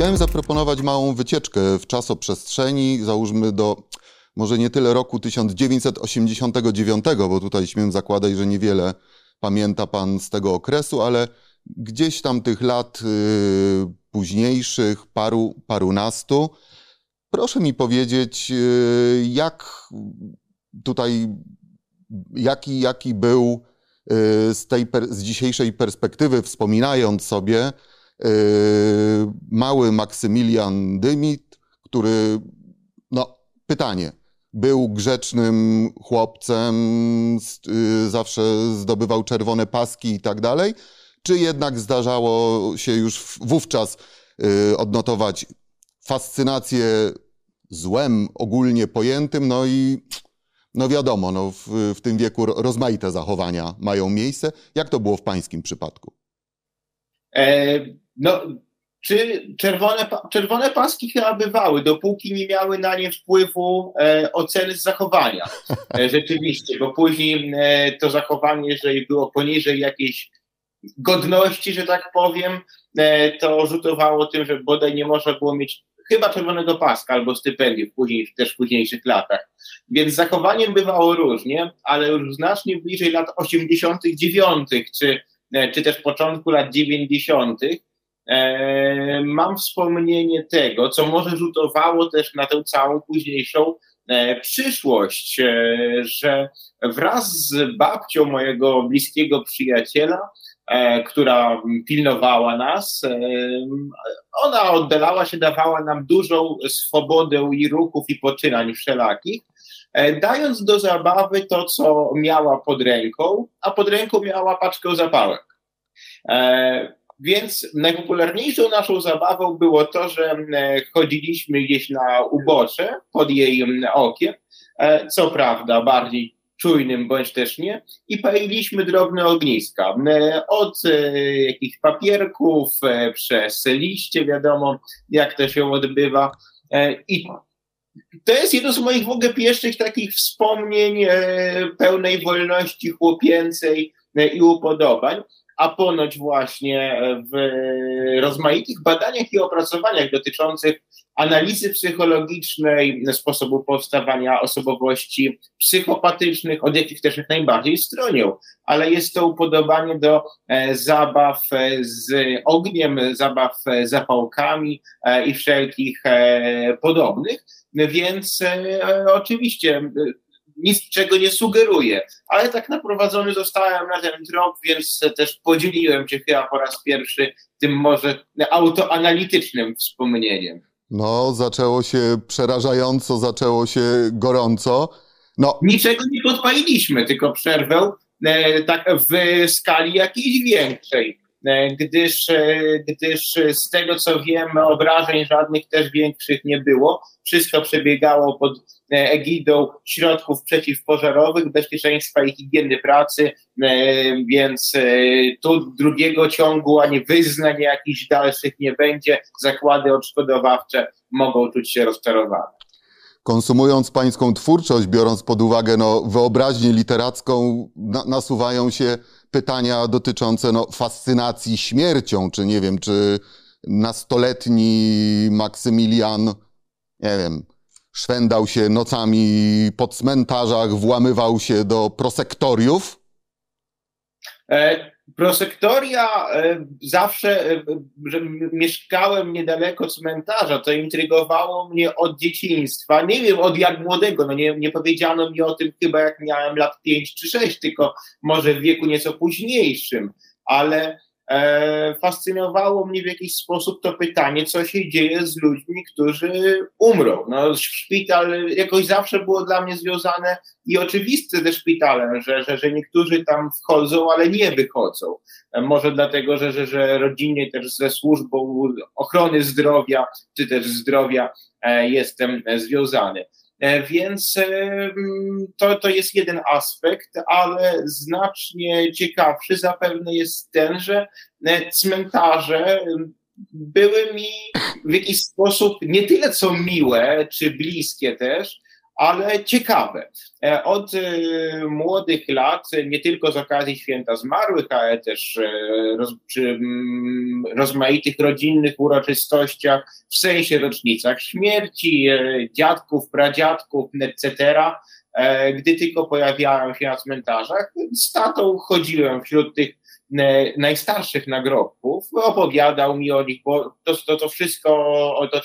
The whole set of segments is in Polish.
Chciałem zaproponować małą wycieczkę w czasoprzestrzeni, załóżmy do może nie tyle roku 1989, bo tutaj śmiem zakładać, że niewiele pamięta pan z tego okresu, ale gdzieś tam tych lat y, późniejszych, paru, parunastu. Proszę mi powiedzieć, y, jak tutaj, jaki, jaki był y, z, tej, z dzisiejszej perspektywy, wspominając sobie, mały Maksymilian Dymit, który, no pytanie, był grzecznym chłopcem, zawsze zdobywał czerwone paski i tak dalej, czy jednak zdarzało się już wówczas y, odnotować fascynację złem ogólnie pojętym, no i no wiadomo, no w, w tym wieku rozmaite zachowania mają miejsce. Jak to było w pańskim przypadku? No, czy czerwone, czerwone paski chyba bywały, dopóki nie miały na nie wpływu e, oceny z zachowania. E, rzeczywiście, bo później e, to zachowanie, jeżeli było poniżej jakiejś godności, że tak powiem, e, to rzutowało tym, że bodaj nie można było mieć chyba czerwonego paska albo stypendium później, też w późniejszych latach. Więc zachowaniem bywało różnie, ale już znacznie bliżej lat 89. czy, e, czy też początku lat 90. E, mam wspomnienie tego, co może rzutowało też na tę całą późniejszą przyszłość, że wraz z babcią mojego bliskiego przyjaciela E, która pilnowała nas. E, ona oddalała się, dawała nam dużą swobodę i ruchów i poczynań wszelakich, e, dając do zabawy to, co miała pod ręką, a pod ręką miała paczkę zapałek. Więc najpopularniejszą naszą zabawą było to, że chodziliśmy gdzieś na ubocze pod jej okiem. Co prawda, bardziej czujnym bądź też nie i paliliśmy drobne ogniska. E, od e, jakichś papierków, e, przez liście, wiadomo jak to się odbywa. I to jest jedno z moich w ogóle pierwszych takich wspomnień pełnej wolności chłopięcej i upodobań a ponoć właśnie w rozmaitych badaniach i opracowaniach dotyczących analizy psychologicznej sposobu powstawania osobowości psychopatycznych, od jakich też najbardziej stronią, ale jest to upodobanie do e, zabaw z ogniem, zabaw zapałkami e, i wszelkich e, podobnych. Więc oczywiście nic czego nie sugeruje, ale tak naprowadzony zostałem na ten trop, więc też podzieliłem się chyba po raz pierwszy tym może autoanalitycznym wspomnieniem. No, zaczęło się przerażająco, zaczęło się gorąco. No. Niczego nie podpaliliśmy, tylko przerwę e, tak w skali jakiejś większej. E, gdyż, e, gdyż z tego co wiemy, obrażeń żadnych też większych nie było. Wszystko przebiegało pod e, egidą środków przeciwpożarowych, bezpieczeństwa i higieny pracy, więc tu drugiego ciągu ani wyznań jakichś dalszych nie będzie. Zakłady odszkodowawcze mogą czuć się rozczarowane konsumując pańską twórczość, biorąc pod uwagę no, wyobraźnię literacką, na, nasuwają się pytania dotyczące no, fascynacji śmiercią, czy nie wiem, czy nastoletni Maksymilian, nie wiem, szwendał się nocami po cmentarzach, włamywał się do prosektoriów? E, prosektoria e, zawsze, e, że mieszkałem niedaleko cmentarza, to intrygowało mnie od dzieciństwa. Nie wiem od jak młodego, no nie, nie powiedziano mi o tym chyba jak miałem lat 5 czy 6, tylko może w wieku nieco późniejszym, ale fascynowało mnie w jakiś sposób to pytanie, co się dzieje z ludźmi, którzy umrą. No, szpital jakoś zawsze było dla mnie związane i oczywiste ze szpitalem, że, że, że niektórzy tam wchodzą, ale nie wychodzą. E, może dlatego, że, że, że rodzinnie też ze służbą ochrony zdrowia, czy też zdrowia e, jestem związany. E, więc e, to, to jest jeden aspekt, ale znacznie ciekawszy zapewne jest ten, że e, cmentarze były mi w jakiś sposób nie tyle co miłe, czy bliskie też, ale ciekawe. E, od e, młodych lat, nie tylko z okazji święta zmarłych, ale też e, roz, przy rozmaitych rodzinnych uroczystościach, w sensie rocznicach śmierci, dziadków, pradziadków, etc., gdy tylko pojawiają się na cmentarzach, z tatą chodziłem wśród tych najstarszych nagrobków, opowiadał mi o nich, bo to, to, to wszystko, to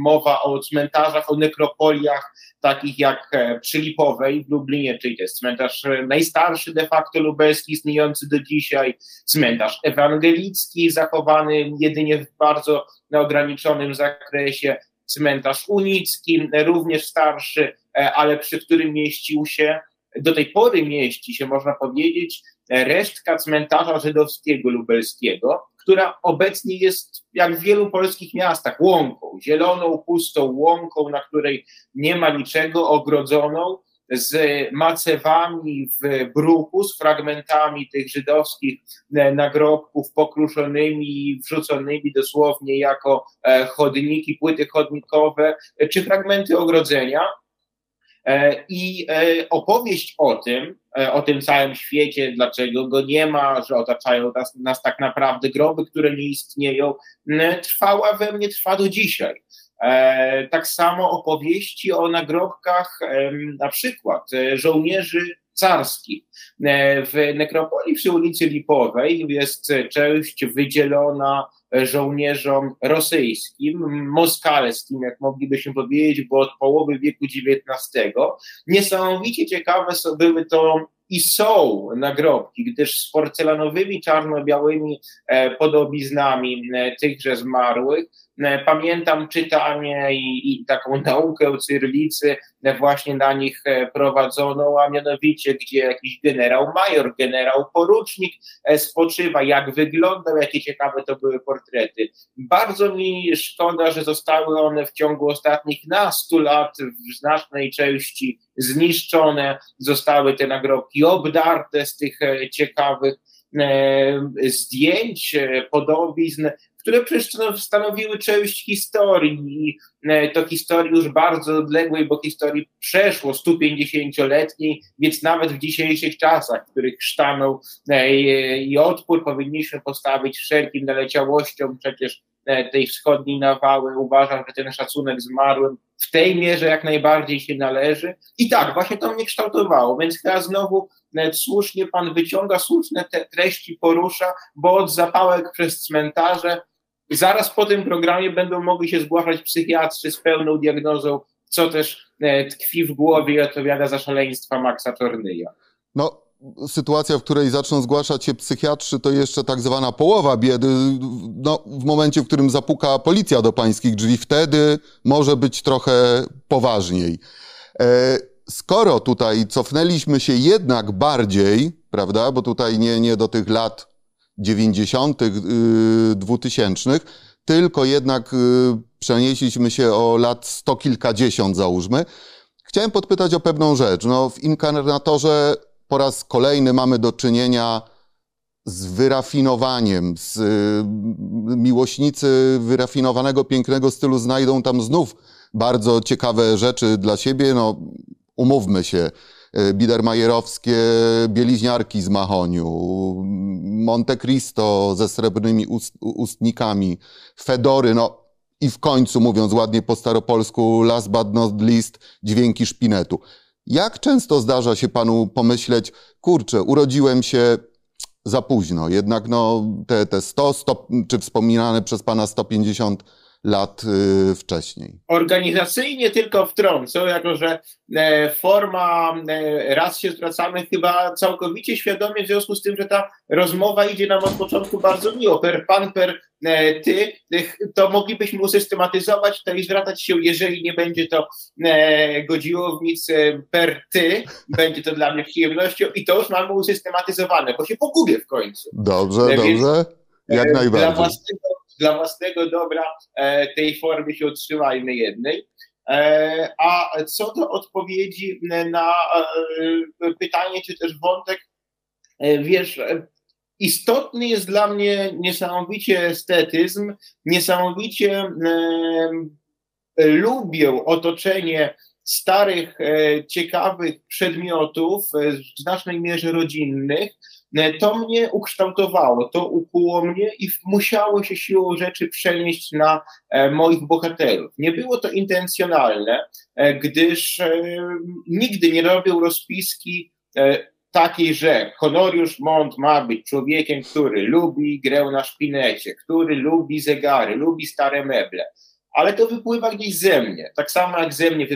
mowa o cmentarzach, o nekropoliach, takich jak e, przy Lipowej w Lublinie, czyli to jest cmentarz e, najstarszy de facto lubelski, istniejący do dzisiaj, cmentarz ewangelicki, zachowany jedynie w bardzo ograniczonym zakresie, cmentarz unicki, również starszy, e, ale przy którym mieścił się, do tej pory mieści się, można powiedzieć, resztka cmentarza żydowskiego lubelskiego, która obecnie jest, jak w wielu polskich miastach, łąką, zieloną, pustą łąką, na której nie ma niczego, ogrodzoną, z macewami w bruku, z fragmentami tych żydowskich e, nagrobków pokruszonymi, wrzuconymi dosłownie jako e, chodniki, płyty chodnikowe, czy fragmenty ogrodzenia. E, I opowieść o tym, E, o tym całym świecie, dlaczego go nie ma, że otaczają nas, nas tak naprawdę groby, które nie istnieją, trwała we mnie, trwa do dzisiaj. E, tak samo opowieści o nagrobkach na przykład e, żołnierzy carskich. W nekropolii przy ulicy Lipowej jest część wydzielona żołnierzom rosyjskim, moskalskim, jak moglibyśmy powiedzieć, bo od połowy wieku XIX. Niesamowicie ciekawe były to i są nagrobki, gdyż z porcelanowymi czarno-białymi e, podobiznami e, tychże zmarłych pamiętam czytanie i, i taką naukę cyrlicy e, właśnie na nich e, prowadzoną, a mianowicie, gdzie jakiś generał major, generał porucznik spoczywa, jak wyglądał, jakie ciekawe to były portrety. Bardzo mi szkoda, że zostały one w ciągu ostatnich nastu lat w znacznej części zniszczone, zostały te nagrobki obdarte z tych ciekawych zdjęć, podobizn, które przecież stanowiły część historii e, to historii już bardzo odległej, bo historii przeszło 150-letniej, więc nawet w dzisiejszych czasach, w których sztaną e, i odpór powinniśmy postawić wszelkim naleciałościom przecież e, tej wschodniej nawały. Uważam, że ten szacunek zmarłym w tej mierze jak najbardziej się należy. I tak, właśnie to mnie kształtowało, więc chyba znowu słusznie pan wyciąga, słuszne te treści porusza, bo od zapałek przez cmentarze zaraz po tym programie będą mogli się zgłaszać psychiatrzy z pełną diagnozą, co też e, tkwi w głowie i odpowiada za szaleństwa Maxa Tornyja. No, sytuacja, w której zaczną zgłaszać się psychiatrzy, to jeszcze tak zwana połowa biedy. No, w momencie, w którym zapuka policja do pańskich drzwi, wtedy może być trochę poważniej. E, skoro tutaj cofnęliśmy się jednak bardziej, prawda, bo tutaj nie, nie do tych lat 90., 2000, y, tylko jednak y, przenieśliśmy się o lat sto kilkadziesiąt, załóżmy. Chciałem podpytać o pewną rzecz. No, w inkarnatorze po raz kolejny mamy do czynienia z wyrafinowaniem, z, y, miłośnicy wyrafinowanego, pięknego stylu znajdą tam znów bardzo ciekawe rzeczy dla siebie. No, umówmy się, E, biedermajerowskie bieliźniarki z mahoniu, Monte Cristo ze srebrnymi ust, ustnikami, fedory, no i w końcu, mówiąc ładnie po staropolsku, last but not least, dźwięki szpinetu. Jak często zdarza się panu pomyśleć, kurczę, urodziłem się za późno, jednak no, te, te 100, 100, czy wspominane przez pana 150 lat y, wcześniej. Organizacyjnie tylko wtrącę, jako że e, forma, e, raz się zwracamy chyba całkowicie świadomie w związku z tym, że ta rozmowa idzie nam od początku bardzo miło, per pan, per e, ty, to moglibyśmy usystematyzować to i zwracać się, jeżeli nie będzie to godziło w nic per ty, będzie to dla mnie przyjemnością i to już mamy usystematyzowane, bo się pogubię w końcu. Dobrze, dobrze, jak najbardziej. Dla własnego dla własnego dobra e, tej formy się otrzymajmy jednej. E, a co do odpowiedzi na e, pytanie, czy też wątek, wiesz, istotny jest dla mnie niesamowicie estetyzm, niesamowicie lubię otoczenie starych, ciekawych przedmiotów, w znacznej mierze rodzinnych, to mnie ukształtowało, to ukuło mnie i musiało się siłą rzeczy przenieść na moich bohaterów. Nie było to intencjonalne, gdyż nigdy nie robił rozpiski takiej, że Honoriusz Mont ma być człowiekiem, który lubi grę na szpinecie, który lubi zegary, lubi stare meble, ale to wypływa gdzieś ze mnie. Tak samo jak ze mnie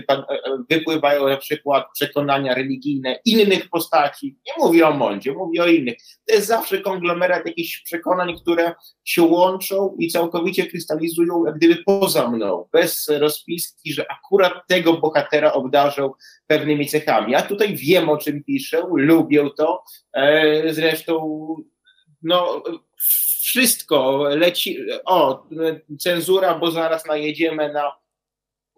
wypływają na przykład przekonania religijne innych postaci. Nie mówię o Mondzie, mówię o innych. To jest zawsze konglomerat jakichś przekonań, które się łączą i całkowicie krystalizują jak gdyby poza mną, bez rozpiski, że akurat tego bohatera obdarzą pewnymi cechami. Ja tutaj wiem, o czym piszę, lubię to. E, zresztą no, wszystko leci, o, cenzura, bo zaraz najedziemy na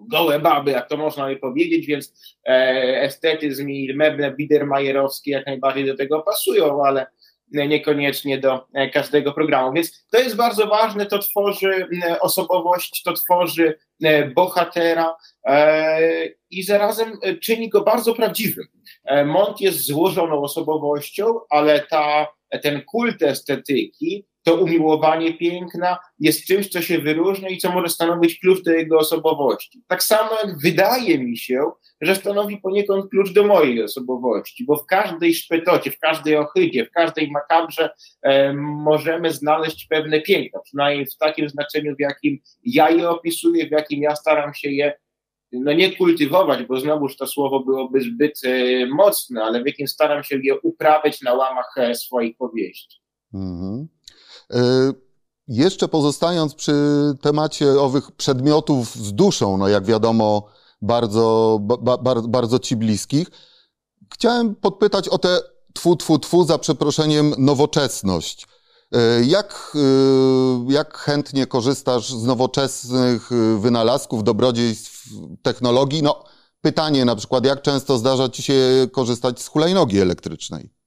gołe baby, jak to można by powiedzieć, więc e, estetyzm i meble biedermajerowskie jak najbardziej do tego pasują, ale niekoniecznie do e, każdego programu. Więc to jest bardzo ważne, to tworzy e, osobowość, to tworzy bohatera i zarazem czyni go bardzo prawdziwym. Mont jest złożoną osobowością, ale ta, ten kult estetyki to umiłowanie piękna jest czymś, co się wyróżnia i co może stanowić klucz do jego osobowości. Tak samo jak wydaje mi się, że stanowi poniekąd klucz do mojej osobowości, bo w każdej szpetocie, w każdej ohydzie, w każdej makabrze e, możemy znaleźć pewne piękno, przynajmniej w takim znaczeniu, w jakim ja je opisuję, w jakim ja staram się je no nie kultywować, bo znowuż to słowo byłoby zbyt e, mocne, ale w jakim staram się je uprawiać na łamach e, swoich powieści. Mm-hmm. E, jeszcze pozostając przy temacie owych przedmiotów z duszą, no jak wiadomo, bardzo, ba, bardzo ci bliskich, chciałem podpytać o tę tfu, tfu, tfu, za przeproszeniem, nowoczesność. E, jak, e, jak chętnie korzystasz z nowoczesnych wynalazków, dobrodziejstw technologii? No, pytanie na przykład, jak często zdarza ci się korzystać z hulajnogi elektrycznej?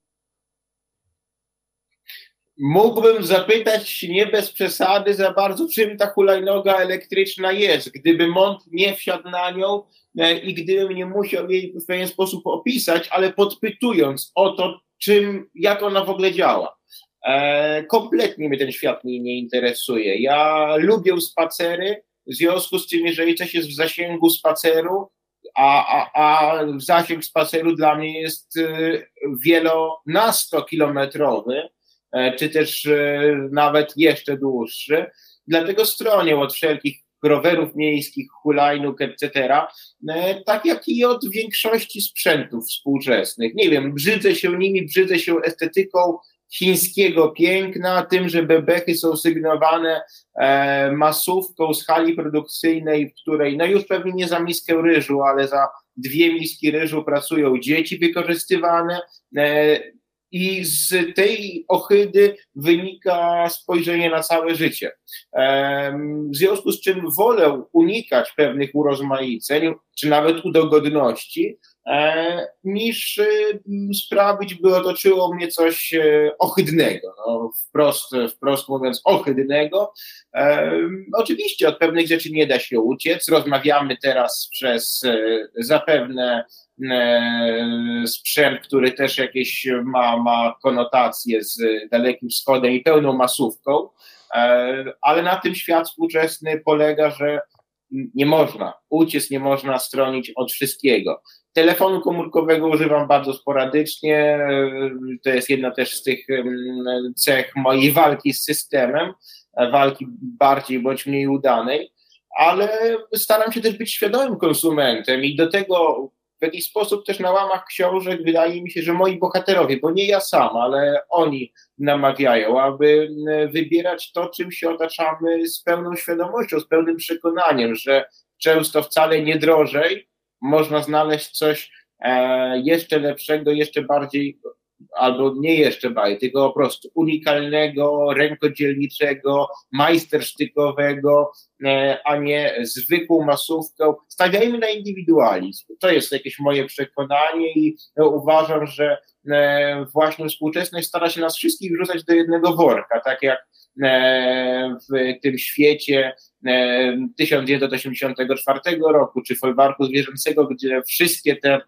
Mógłbym zapytać nie bez przesady za bardzo, czym ta hulajnoga elektryczna jest. Gdyby Mont nie wsiadł na nią e, i gdybym nie musiał jej w pewien sposób opisać, ale podpytując o to, czym, jak ona w ogóle działa. E, kompletnie mnie ten świat nie, nie interesuje. Ja lubię spacery, w związku z czym, jeżeli coś jest w zasięgu spaceru, a, a, a zasięg spaceru dla mnie jest y, wielonastokilometrowy, E, czy też e, nawet jeszcze dłuższy. Dlatego stronię od wszelkich rowerów miejskich, hulajnóg, etc., e, tak jak i od większości sprzętów współczesnych. Nie wiem, brzydzę się nimi, brzydzę się estetyką chińskiego piękna, tym, że bebechy są sygnowane masówką z hali produkcyjnej, w której, no już pewnie nie za miskę ryżu, ale za dwie miski ryżu pracują dzieci wykorzystywane, i z tej ohydy wynika spojrzenie na całe życie. W związku z czym wolę unikać pewnych urozmaiceń, czy nawet udogodności, niż sprawić, by otoczyło mnie coś e, ohydnego, no, wprost, wprost mówiąc ohydnego. Oczywiście od pewnych rzeczy nie da się uciec. Rozmawiamy teraz przez e, zapewne E, sprzęt, który też jakieś ma, ma konotacje z Dalekim Wschodem i pełną masówką, e, ale na tym świat współczesny polega, że nie można uciec, nie można stronić od wszystkiego. Telefonu komórkowego używam bardzo sporadycznie. To jest jedna też z tych cech mojej walki z systemem, walki bardziej bądź mniej udanej, ale staram się też być świadomym konsumentem i do tego w jakiś sposób też na łamach książek wydaje mi się, że moi bohaterowie, bo nie ja sam, ale oni namawiają, aby wybierać to, czym się otaczamy z pełną świadomością, z pełnym przekonaniem, że często wcale nie drożej można znaleźć coś e, jeszcze lepszego, jeszcze bardziej albo nie jeszcze bardziej, tylko po prostu unikalnego, rękodzielniczego, majstersztykowego, e, a nie zwykłą masówkę. Stawiajmy na indywidualizm. To jest jakieś moje przekonanie i uważam, że e, właśnie współczesność stara się nas wszystkich wrzucać do jednego worka, tak jak w tym świecie 1984 roku, czy folwarku zwierzęcego, gdzie wszystkie te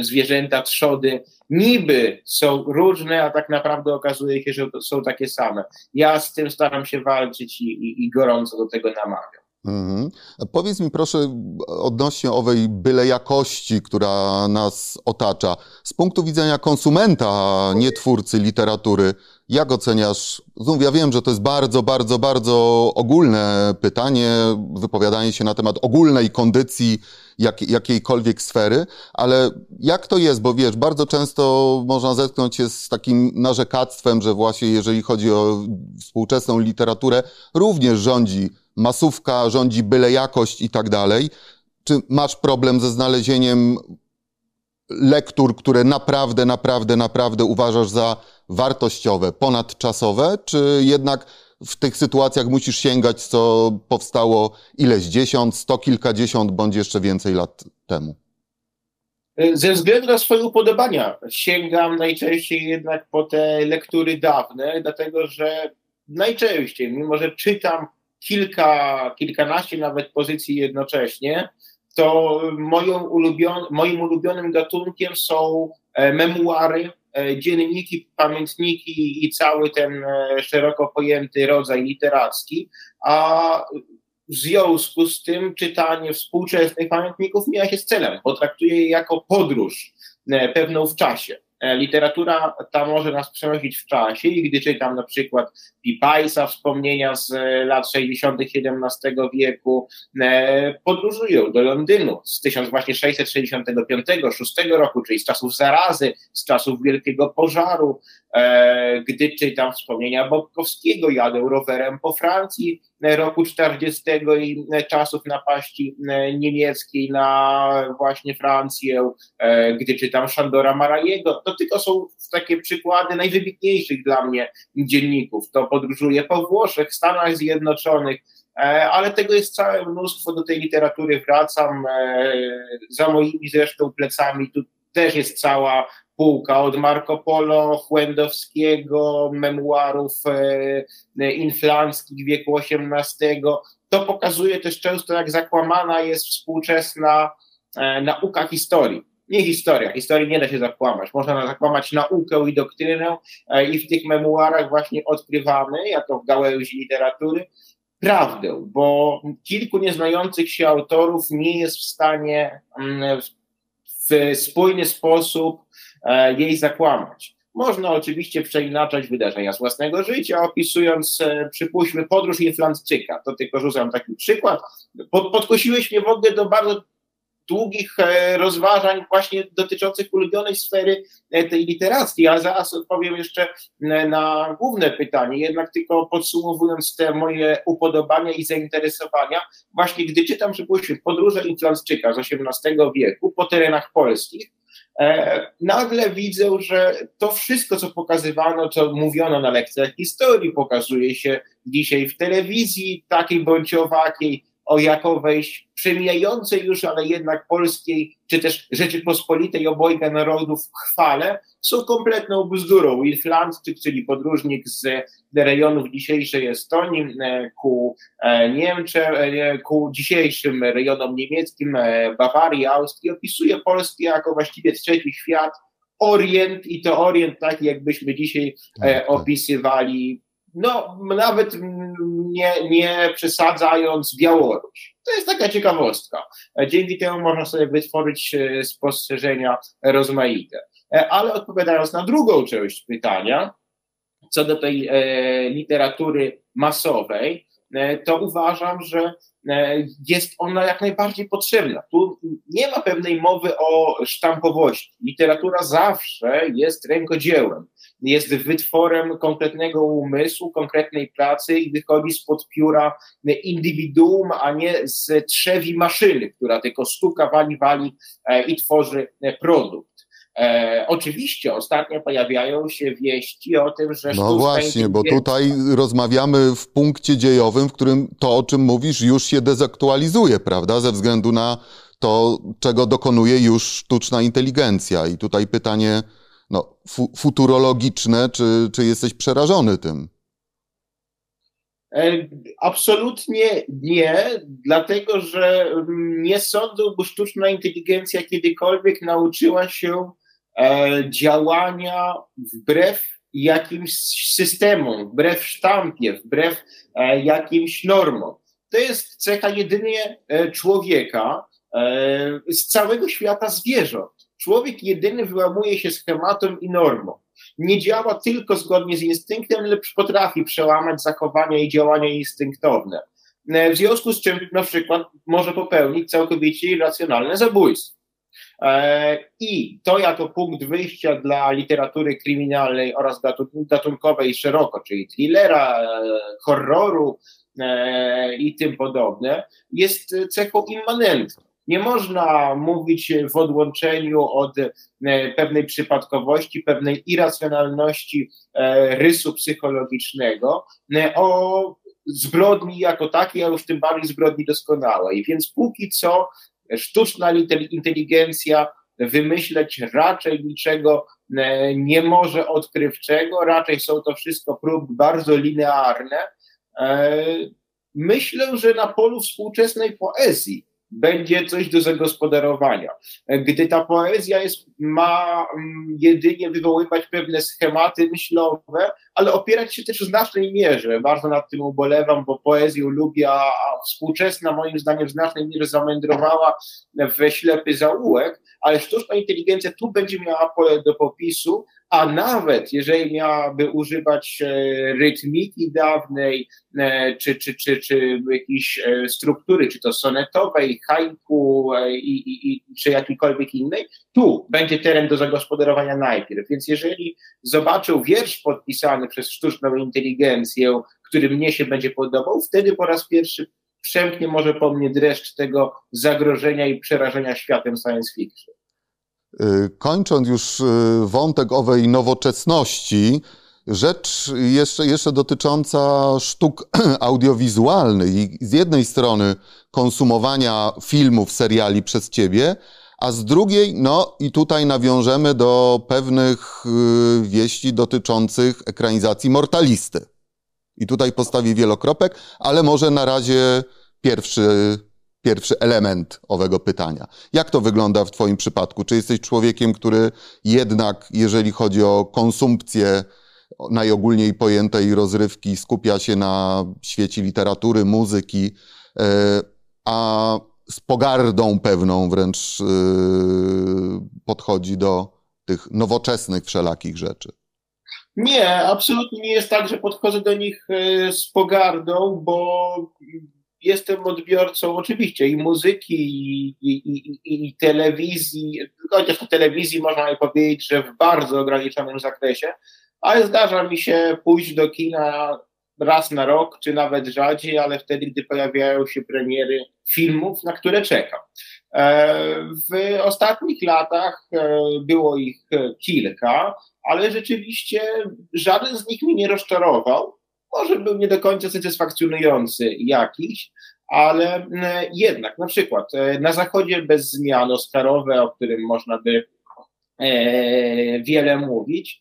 zwierzęta, trzody niby są różne, a tak naprawdę okazuje się, że są takie same. Ja z tym staram się walczyć i, i, i gorąco do tego namawiam. Mhm. Powiedz mi proszę odnośnie owej byle jakości, która nas otacza. Z punktu widzenia konsumenta, nie twórcy literatury, jak oceniasz? Znów ja wiem, że to jest bardzo, bardzo, bardzo ogólne pytanie, wypowiadanie się na temat ogólnej kondycji jak, jakiejkolwiek sfery, ale jak to jest? Bo wiesz, bardzo często można zetknąć się z takim narzekactwem, że właśnie jeżeli chodzi o współczesną literaturę, również rządzi masówka, rządzi byle jakość i tak dalej. Czy masz problem ze znalezieniem lektur, które naprawdę, naprawdę, naprawdę uważasz za wartościowe, ponadczasowe, czy jednak w tych sytuacjach musisz sięgać, co powstało ileś dziesiąt, sto kilkadziesiąt, bądź jeszcze więcej lat temu? Ze względu na swoje upodobania sięgam najczęściej jednak po te lektury dawne, dlatego że najczęściej, mimo że czytam kilka, kilkanaście nawet pozycji jednocześnie, to moją ulubion, moim ulubionym gatunkiem są e, memuary, e, dzienniki, pamiętniki i cały ten e, szeroko pojęty rodzaj literacki, a w związku z tym czytanie współczesnych pamiętników mija się z celem, bo traktuję je jako podróż pewną w czasie. E, literatura ta może nas przenosić w czasie i gdy czytam na przykład Pipajsa, wspomnienia z e, lat 60. XVII wieku, e, podróżują do Londynu z 1665-6 roku, czyli z czasów zarazy, z czasów Wielkiego Pożaru, gdy czytam wspomnienia Bobkowskiego, jadę rowerem po Francji roku 40 i czasów napaści niemieckiej na właśnie Francję, gdy czytam Szandora Marajego, to tylko są takie przykłady najwybitniejszych dla mnie dzienników. To podróżuję po Włoszech, Stanach Zjednoczonych, ale tego jest całe mnóstwo, do tej literatury wracam, za moimi zresztą plecami tu też jest cała półka od Marco Polo, Chłędowskiego, memuarów e, inflanckich wieku XVIII. To pokazuje też często, jak zakłamana jest współczesna e, nauka historii. Nie historia, historii nie da się zakłamać. Można zakłamać naukę i doktrynę e, i w tych memuarach właśnie odkrywamy, jako w gałęzi literatury, prawdę, bo kilku nieznających się autorów nie jest w stanie mm, w spójny sposób E, jej zakłamać. Można oczywiście przeinaczać wydarzenia z własnego życia, opisując, e, przypuśćmy, podróż Inflandczyka. To tylko rzucam taki przykład. Podkosiłeś mnie w ogóle do bardzo długich e, rozważań właśnie dotyczących ulubionej sfery tej literackiej, ale zaraz odpowiem jeszcze na główne pytanie, jednak tylko podsumowując te moje upodobania i zainteresowania, właśnie gdy czytam, przypuśćmy, podróże Inflandczyka z XVIII wieku po terenach polskich, E, nagle widzę, że to wszystko, co pokazywano, co mówiono na lekcjach historii, pokazuje się dzisiaj w telewizji, takiej bądź owakiej, o jakowej przemijającej już, ale jednak polskiej, czy też Rzeczypospolitej obojga narodów chwale, są kompletną bzdurą. Inflandczyk, czyli podróżnik z rejonów dzisiejszej Estonii e, ku e, Niemczech, e, ku dzisiejszym rejonom niemieckim, Bawarii, Austrii, opisuje Polskę jako właściwie trzeci świat, Orient i to Orient taki, jakbyśmy dzisiaj tak, tak. opisywali no nawet nie, nie przesadzając Białoruś. To jest taka ciekawostka. Dzięki temu można sobie wytworzyć e, spostrzeżenia rozmaite. E, ale odpowiadając na drugą część pytania, co do tej e, literatury masowej, to uważam, że jest ona jak najbardziej potrzebna. Tu nie ma pewnej mowy o sztampowości. Literatura zawsze jest rękodziełem jest wytworem konkretnego umysłu, konkretnej pracy i wychodzi spod pióra indywiduum, a nie z trzewi maszyny, która tylko stuka, wali, wali e, i tworzy produkt. E, oczywiście ostatnio pojawiają się wieści o tym, że. No właśnie, bo tutaj rozmawiamy w punkcie dziejowym, w którym to, o czym mówisz, już się dezaktualizuje, prawda? Ze względu na to, czego dokonuje już sztuczna inteligencja. I tutaj pytanie, no, fu futurologiczne, czy, czy jesteś przerażony tym? Absolutnie nie, dlatego że mm, nie sądzę, by sztuczna inteligencja kiedykolwiek nauczyła się działania wbrew jakimś systemom, wbrew sztampie, wbrew jakimś normom. To jest cecha jedynie człowieka z całego świata zwierząt. Człowiek jedyny wyłamuje się schematem i normą nie działa tylko zgodnie z instynktem, lecz potrafi przełamać zachowania i działania instynktowne. E, w związku z czym na przykład może popełnić całkowicie irracjonalne zabójstwo. E, I to jako punkt wyjścia dla literatury kryminalnej oraz gatunkowej szeroko, czyli thrillera, e, horroru i tym podobne, jest cechą immanentną. Nie można mówić w odłączeniu od e, pewnej przypadkowości, pewnej irracjonalności e, rysu psychologicznego e, o zbrodni jako takiej, a już tym bardziej zbrodni doskonałej. Więc póki co sztuczna inteligencja wymyśleć raczej niczego nie może odkrywczego, raczej są to wszystko prób bardzo linearne. Myślę, że na polu współczesnej poezji będzie coś do zagospodarowania. Gdy ta poezja jest, ma mm, jedynie wywoływać pewne schematy myślowe, ale opierać się też w znacznej mierze. Bardzo nad tym ubolewam, bo poezję lubię, a współczesna moim zdaniem w znacznej mierze zamędrowała we ślepy zaułek, ale sztuczna inteligencja tu będzie miała pole do popisu, a nawet jeżeli miałaby używać e, rytmiki dawnej, e, czy, czy, czy, czy jakiejś e, struktury, czy to sonetowej, haiku i, i, czy jakiejkolwiek innej, tu będzie teren do zagospodarowania najpierw. Więc jeżeli zobaczył wiersz podpisany przez sztuczną inteligencję, który mnie się będzie podobał, wtedy po raz pierwszy przemknie może po mnie dreszcz tego zagrożenia i przerażenia światem science fiction. Y, kończąc już y, wątek owej nowoczesności, rzecz jeszcze, jeszcze dotycząca sztuk audiowizualnych i z jednej strony konsumowania filmów, seriali przez ciebie, a z drugiej, no i tutaj nawiążemy do pewnych y, wieści dotyczących ekranizacji Mortalisty. I tutaj postawię wielokropek, ale może na razie pierwszy pierwszy element owego pytania. Jak to wygląda w Twoim przypadku? Czy jesteś człowiekiem, który jednak, jeżeli chodzi o konsumpcję najogólniej pojętej rozrywki, skupia się na świecie literatury, muzyki, e, a z pogardą pewną wręcz e, podchodzi do tych nowoczesnych wszelakich rzeczy? Nie, absolutnie nie jest tak, że podchodzę do nich e, z pogardą, bo jestem odbiorcą oczywiście i muzyki, i, i, i, i telewizji, chociaż o telewizji można powiedzieć, że w bardzo ograniczonym zakresie, ale zdarza mi się pójść do kina raz na rok, czy nawet rzadziej, ale wtedy, gdy pojawiają się premiery filmów, na które czekam. E, w ostatnich latach e, było ich kilka, ale rzeczywiście żaden z nich mnie nie rozczarował może był nie do końca satysfakcjonujący jakiś, ale e, jednak, na przykład e, na zachodzie bez zmian Oscarowe, o którym można by e, wiele mówić,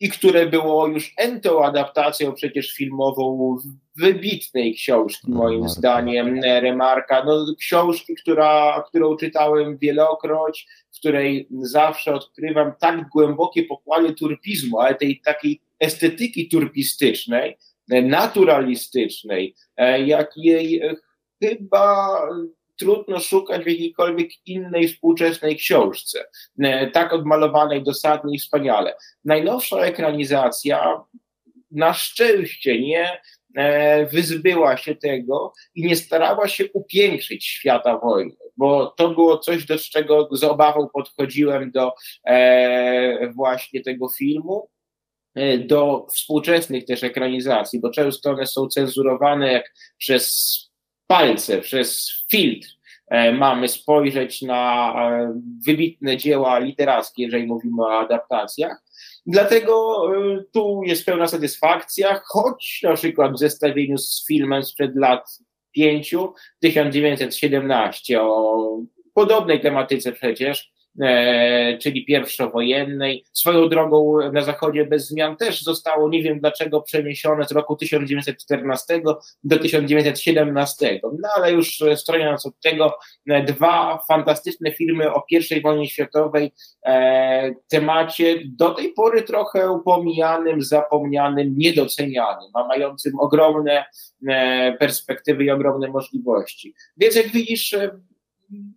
i które było już entą adaptacją przecież filmową wybitnej książki, moim zdaniem, Remarka. No, książki, która, którą czytałem wielokroć, w której zawsze odkrywam tak głębokie pokłady turpizmu, ale tej takiej estetyki turpistycznej, naturalistycznej, e, jakiej chyba trudno szukać w jakiejkolwiek innej współczesnej książce, e, tak odmalowanej dosadnie i wspaniale. Najnowsza ekranizacja na szczęście nie e, wyzbyła się tego i nie starała się upiększyć świata wojny, bo to było coś, do czego z obawą podchodziłem do właśnie tego filmu E, do współczesnych też ekranizacji, bo często one są cenzurowane jak przez palce, przez filtr. E, mamy spojrzeć na e, wybitne dzieła literackie, jeżeli mówimy o adaptacjach. Dlatego tu jest pełna satysfakcja, choć na przykład w zestawieniu z filmem sprzed lat pięciu, 1917, o podobnej tematyce przecież, e, czyli pierwszowojennej. Swoją drogą na zachodzie bez zmian też zostało, nie wiem dlaczego, przeniesione z roku 1914 do 1917. No ale już stroniąc od tego, dwa fantastyczne filmy o I wojnie światowej, e, temacie do tej pory trochę upomijanym, zapomnianym, niedocenianym, a mającym ogromne e, perspektywy i ogromne możliwości. Więc jak widzisz, e,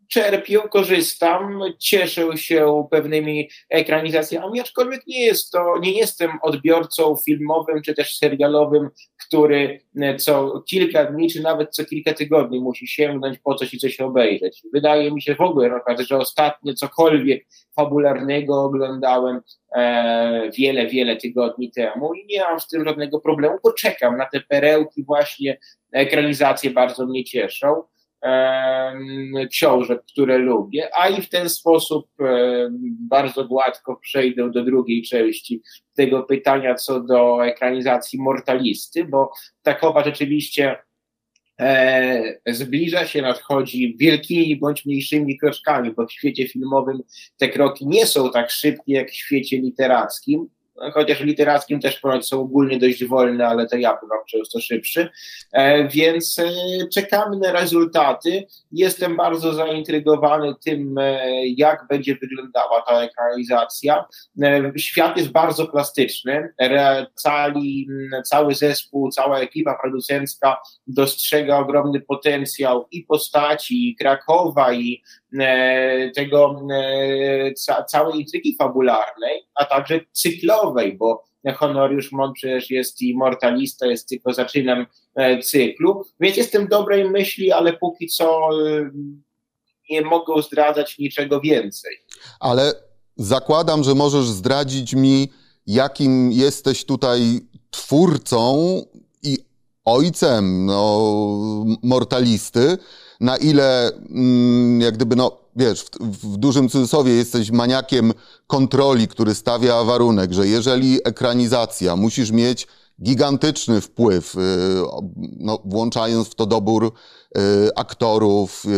czerpię, korzystam, cieszę się pewnymi ekranizacjami, aczkolwiek nie jest to, nie jestem odbiorcą filmowym czy też serialowym, który e, co kilka dni, czy nawet co kilka tygodni musi sięgnąć po coś i coś obejrzeć. Wydaje mi się w ogóle że ostatnio cokolwiek fabularnego oglądałem e, wiele, wiele tygodni temu i nie mam z tym żadnego problemu, bo czekam na te perełki właśnie, ekranizacje bardzo mnie cieszą książek, które lubię, a i w ten sposób bardzo gładko przejdę do drugiej części tego pytania co do ekranizacji Mortalisty, bo takowa rzeczywiście e, zbliża się, nadchodzi wielkimi bądź mniejszymi kroczkami, bo w świecie filmowym te kroki nie są tak szybkie jak w świecie literackim, chociaż literackim też ponoć są ogólnie dość wolne, ale to ja bywam często szybszy, e, więc e, czekamy na rezultaty. Jestem bardzo zaintrygowany tym, e, jak będzie wyglądała ta ekranizacja. Świat jest bardzo plastyczny, cali, cały zespół, cała ekipa producencka dostrzega ogromny potencjał i postaci, i Krakowa, i tego całej intrygi fabularnej, a także cyklowej, bo Honoriusz Mon przecież jest immortalista, jest tylko zaczynem e, cyklu, więc jestem dobrej myśli, ale póki co e, nie mogę zdradzać niczego więcej. Ale zakładam, że możesz zdradzić mi, jakim jesteś tutaj twórcą i ojcem no, mortalisty, na ile mm, jak gdyby no wiesz, w, w, dużym cudzysłowie jesteś maniakiem kontroli, który stawia warunek, że jeżeli ekranizacja, musisz mieć gigantyczny wpływ, y, no, włączając w to dobór y, aktorów, y,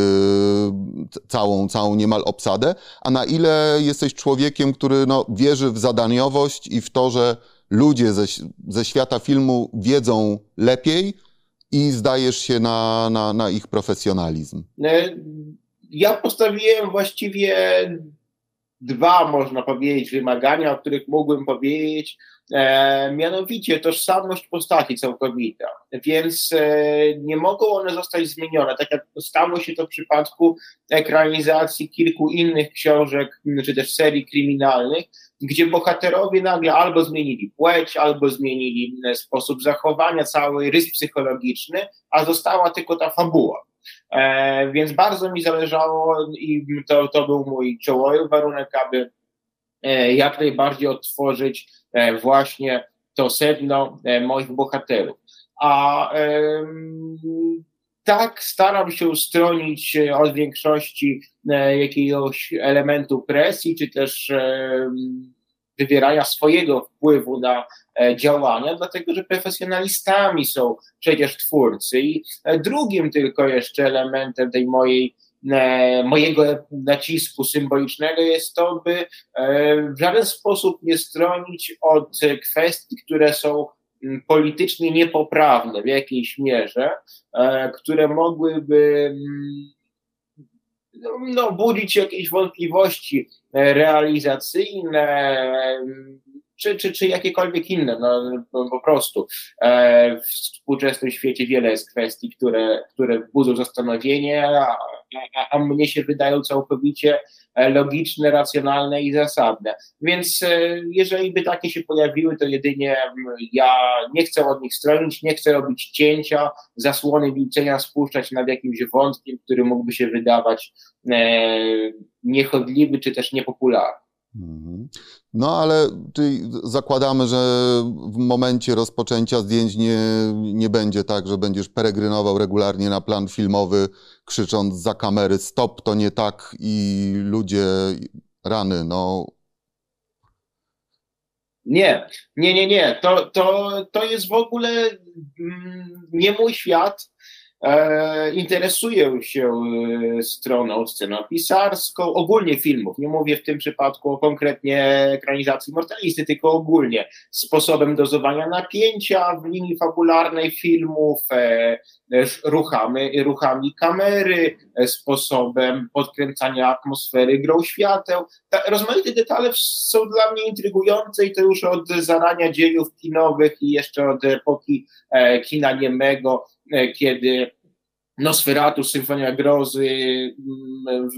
całą, całą niemal obsadę, a na ile jesteś człowiekiem, który no, wierzy w zadaniowość i w to, że ludzie ze, ze świata filmu wiedzą lepiej i zdajesz się na, na, na ich profesjonalizm. E, ja postawiłem właściwie dwa, można powiedzieć, wymagania, o których mógłbym powiedzieć, e, mianowicie tożsamość postaci całkowita, więc e, nie mogą one zostać zmienione, tak jak stało się to w przypadku ekranizacji kilku innych książek, czy też serii kryminalnych, gdzie bohaterowie nagle albo zmienili płeć, albo zmienili sposób zachowania, cały rys psychologiczny, a została tylko ta fabuła. E, więc bardzo mi zależało i to, to był mój czołowy warunek, aby e, jak najbardziej odtworzyć e, właśnie to sedno moich bohaterów. A tak staram się stronić od większości jakiegoś elementu presji, czy też wywierania swojego wpływu na e, działania, dlatego że profesjonalistami są przecież twórcy. I e, drugim tylko jeszcze elementem tej mojej e, mojego nacisku symbolicznego jest to, by w żaden sposób nie stronić od kwestii, które są politycznie niepoprawne w jakiejś mierze, które mogłyby no, budzić jakieś wątpliwości realizacyjne, czy, czy, czy jakiekolwiek inne, no, po prostu. E, w współczesnym świecie wiele jest kwestii, które, które budzą zastanowienie, a, a, a mnie się wydają całkowicie e, logiczne, racjonalne i zasadne. Więc e, jeżeli by takie się pojawiły, to jedynie ja nie chcę od nich stronić, nie chcę robić cięcia, zasłony milczenia spuszczać nad jakimś wątkiem, który mógłby się wydawać e, niechodliwy czy też niepopularny. Mhm. No ale zakładamy, że w momencie rozpoczęcia zdjęć nie, nie będzie tak, że będziesz peregrynował regularnie na plan filmowy, krzycząc za kamery stop, to nie tak i ludzie rany, no. Nie, nie, nie, nie. To, to, to jest w ogóle mm, nie mój świat. E, interesuję się e, stroną scenopisarską, ogólnie filmów. Nie mówię w tym przypadku o konkretnie ekranizacji Mortalisty, tylko ogólnie sposobem dozowania napięcia w linii fabularnej filmów, e, ruchami, ruchami kamery, sposobem podkręcania atmosfery grą świateł. Rozmaite detale są dla mnie intrygujące i to już od zarania dziejów kinowych i jeszcze od epoki kina niemego, kiedy Nosferatu, Symfonia Grozy, mm,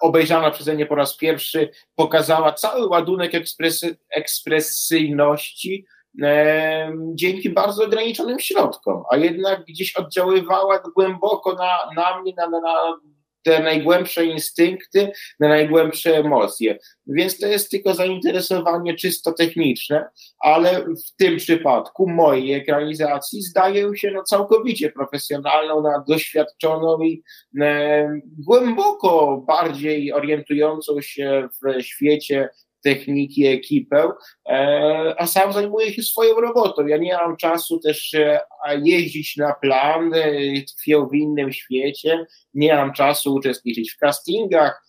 obejrzana przeze mnie po raz pierwszy, pokazała cały ładunek ekspresy, ekspresyjności e, dzięki bardzo ograniczonym środkom, a jednak gdzieś oddziaływała głęboko na, na mnie, na, na te najgłębsze instynkty, na najgłębsze emocje. Więc to jest tylko zainteresowanie czysto techniczne, ale w tym przypadku mojej ekranizacji zdaje się na całkowicie profesjonalną, na doświadczoną i e, głęboko bardziej orientującą się w świecie techniki, ekipę, e, a sam zajmuję się swoją robotą. Ja nie mam czasu też e, jeździć na plan, e, tkwię w innym świecie, nie mam czasu uczestniczyć w castingach,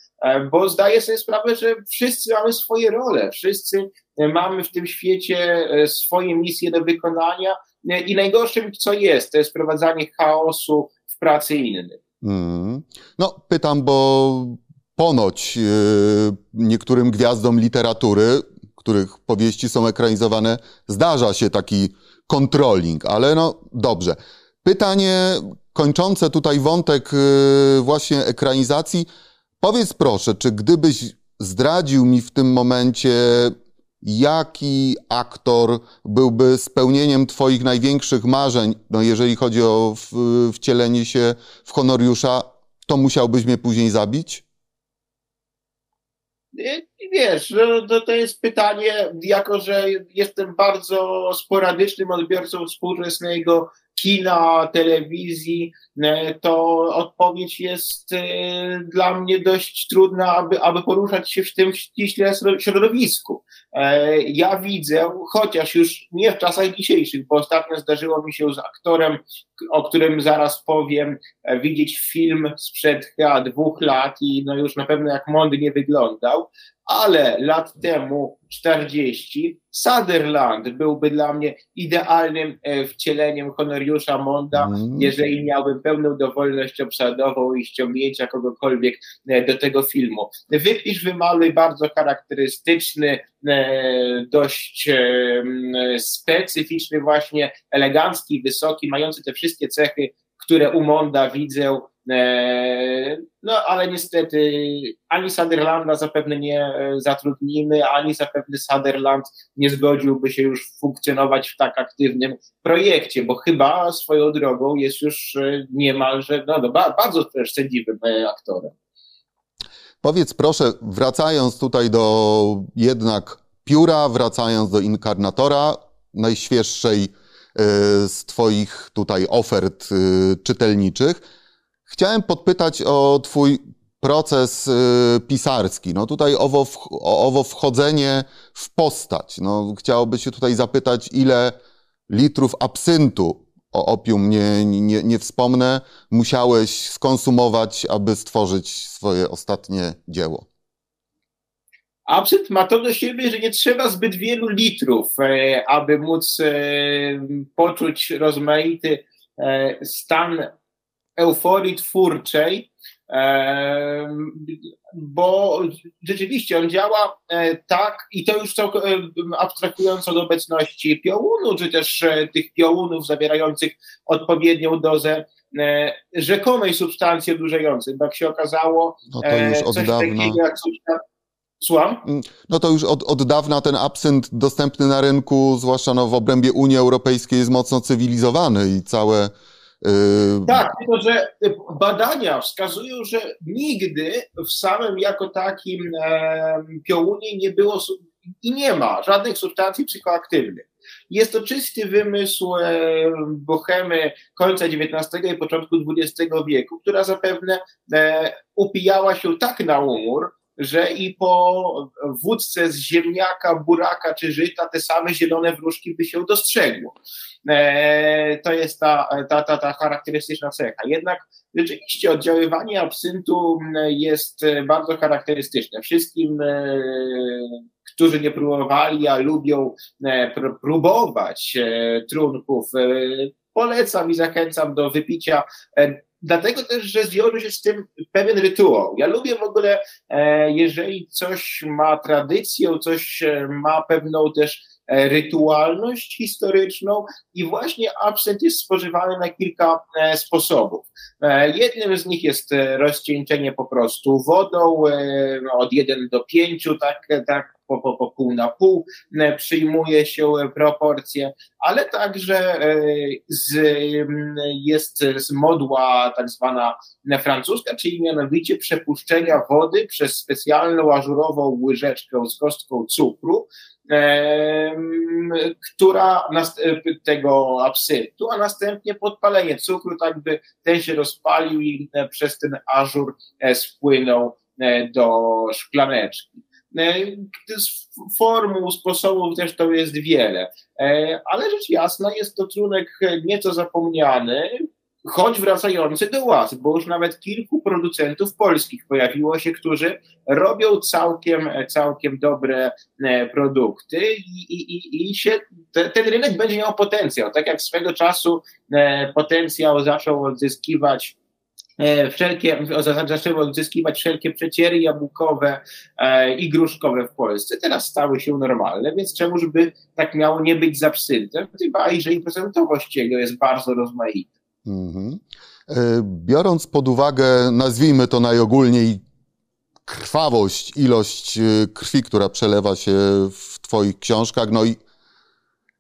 bo zdaję sobie sprawę, że wszyscy mamy swoje role, wszyscy mamy w tym świecie swoje misje do wykonania i najgorszym, co jest, to jest wprowadzanie chaosu w pracy innych. Mm. No, pytam, bo ponoć yy, niektórym gwiazdom literatury, których powieści są ekranizowane, zdarza się taki controlling, ale no dobrze. Pytanie kończące tutaj wątek yy, właśnie ekranizacji. Powiedz proszę, czy gdybyś zdradził mi w tym momencie, jaki aktor byłby spełnieniem Twoich największych marzeń, no jeżeli chodzi o wcielenie się w honoriusza, to musiałbyś mnie później zabić? Wiesz, no, to, to jest pytanie, jako że jestem bardzo sporadycznym odbiorcą współczesnego kina, telewizji, e, to odpowiedź jest e, dla mnie dość trudna, aby, aby poruszać się w tym ściśle środowisku. E, ja widzę, chociaż już nie w czasach dzisiejszych, bo ostatnio zdarzyło mi się z aktorem, o którym zaraz powiem, widzieć film sprzed chyba dwóch lat i no już na pewno jak mądry nie wyglądał, ale lat temu 40 Sutherland byłby dla mnie idealnym e, wcieleniem honoriusza Monda, mm. jeżeli miałbym pełną dowolność obsadową i ściągnięcia kogokolwiek e, do tego filmu. Wypisz, wymaluj bardzo charakterystyczny, e, dość specyficzny właśnie, elegancki, wysoki, mający te wszystkie cechy, które u Monda widzę no ale niestety ani Sutherlanda zapewne nie e, zatrudnimy, ani zapewne Sutherland nie zgodziłby się już funkcjonować w tak aktywnym projekcie, bo chyba swoją drogą jest już e, niemalże no, no, bardzo też sędziwym aktorem. Powiedz proszę, wracając tutaj do jednak pióra, wracając do inkarnatora, najświeższej z Twoich tutaj ofert czytelniczych, Chciałem podpytać o Twój proces y, pisarski. No tutaj owo, owo wchodzenie w postać. No, chciałoby się tutaj zapytać, ile litrów absyntu, o opium nie, nie, nie wspomnę, musiałeś skonsumować, aby stworzyć swoje ostatnie dzieło? Absynt ma to do siebie, że nie trzeba zbyt wielu litrów, e, aby móc e, poczuć rozmaity e, stan euforii twórczej, bo rzeczywiście on działa e, tak i to już całkowicie abstrahując od obecności piołunu, czy też e, tych piołunów zawierających odpowiednią dozę e, rzekomej substancji odurzającej, bo jak się okazało, no to już od coś dawna. takiego jak Słucham? Mm, no to już od, od dawna ten absynt dostępny na rynku, zwłaszcza no w obrębie Unii Europejskiej, jest mocno cywilizowany i całe tak, tylko że badania wskazują, że nigdy w samym jako takim piołunie nie było i nie ma żadnych substancji psychoaktywnych. Jest to czysty wymysł e, bohemy końca XIX i początku XX wieku, która zapewne e, upijała się tak na umór, że i po wódce z ziemniaka, buraka czy żyta te same zielone wróżki by się dostrzegło. E, to jest ta, ta, ta, ta charakterystyczna cecha. Jednak rzeczywiście oddziaływanie absyntu jest bardzo charakterystyczne. Wszystkim, e, którzy nie próbowali, a lubią e, próbować trunków, polecam i zachęcam do wypicia dlatego też, że zwiąże się z tym pewien rytuał. Ja lubię w ogóle, jeżeli coś ma tradycję, coś ma pewną też E, rytualność historyczną i właśnie absent jest spożywany na kilka e, sposobów. E, jednym z nich jest rozcieńczenie po prostu wodą od 1 do 5, tak, tak po, po, po pół na pół przyjmuje się proporcje, ale także z, jest z modła tak zwana francuska, czyli mianowicie przepuszczenia wody przez specjalną ażurową łyżeczkę z kostką cukru, która tego absyntu, a następnie podpalenie cukru, tak by ten się rozpalił i e, przez ten ażur e, spłynął e, do szklaneczki. Formuł, sposobów też to jest wiele, ale rzecz jasna jest to trunek nieco zapomniany, choć wracający do łaz, bo już nawet kilku producentów polskich pojawiło się, którzy robią całkiem, całkiem dobre e, produkty i, i, i się, te, ten rynek będzie miał potencjał. Tak jak swego czasu e, potencjał zaczął odzyskiwać e, wszelkie, zaczęły odzyskiwać wszelkie przeciery jabłkowe i gruszkowe w Polsce. Teraz stały się normalne, więc czemuż by tak miało nie być z absyntem, chyba jeżeli procentowość jego jest bardzo rozmaita. Mhm. E, biorąc pod uwagę, nazwijmy to najogólniej, krwawość, ilość e, krwi, która przelewa się w Twoich książkach, no i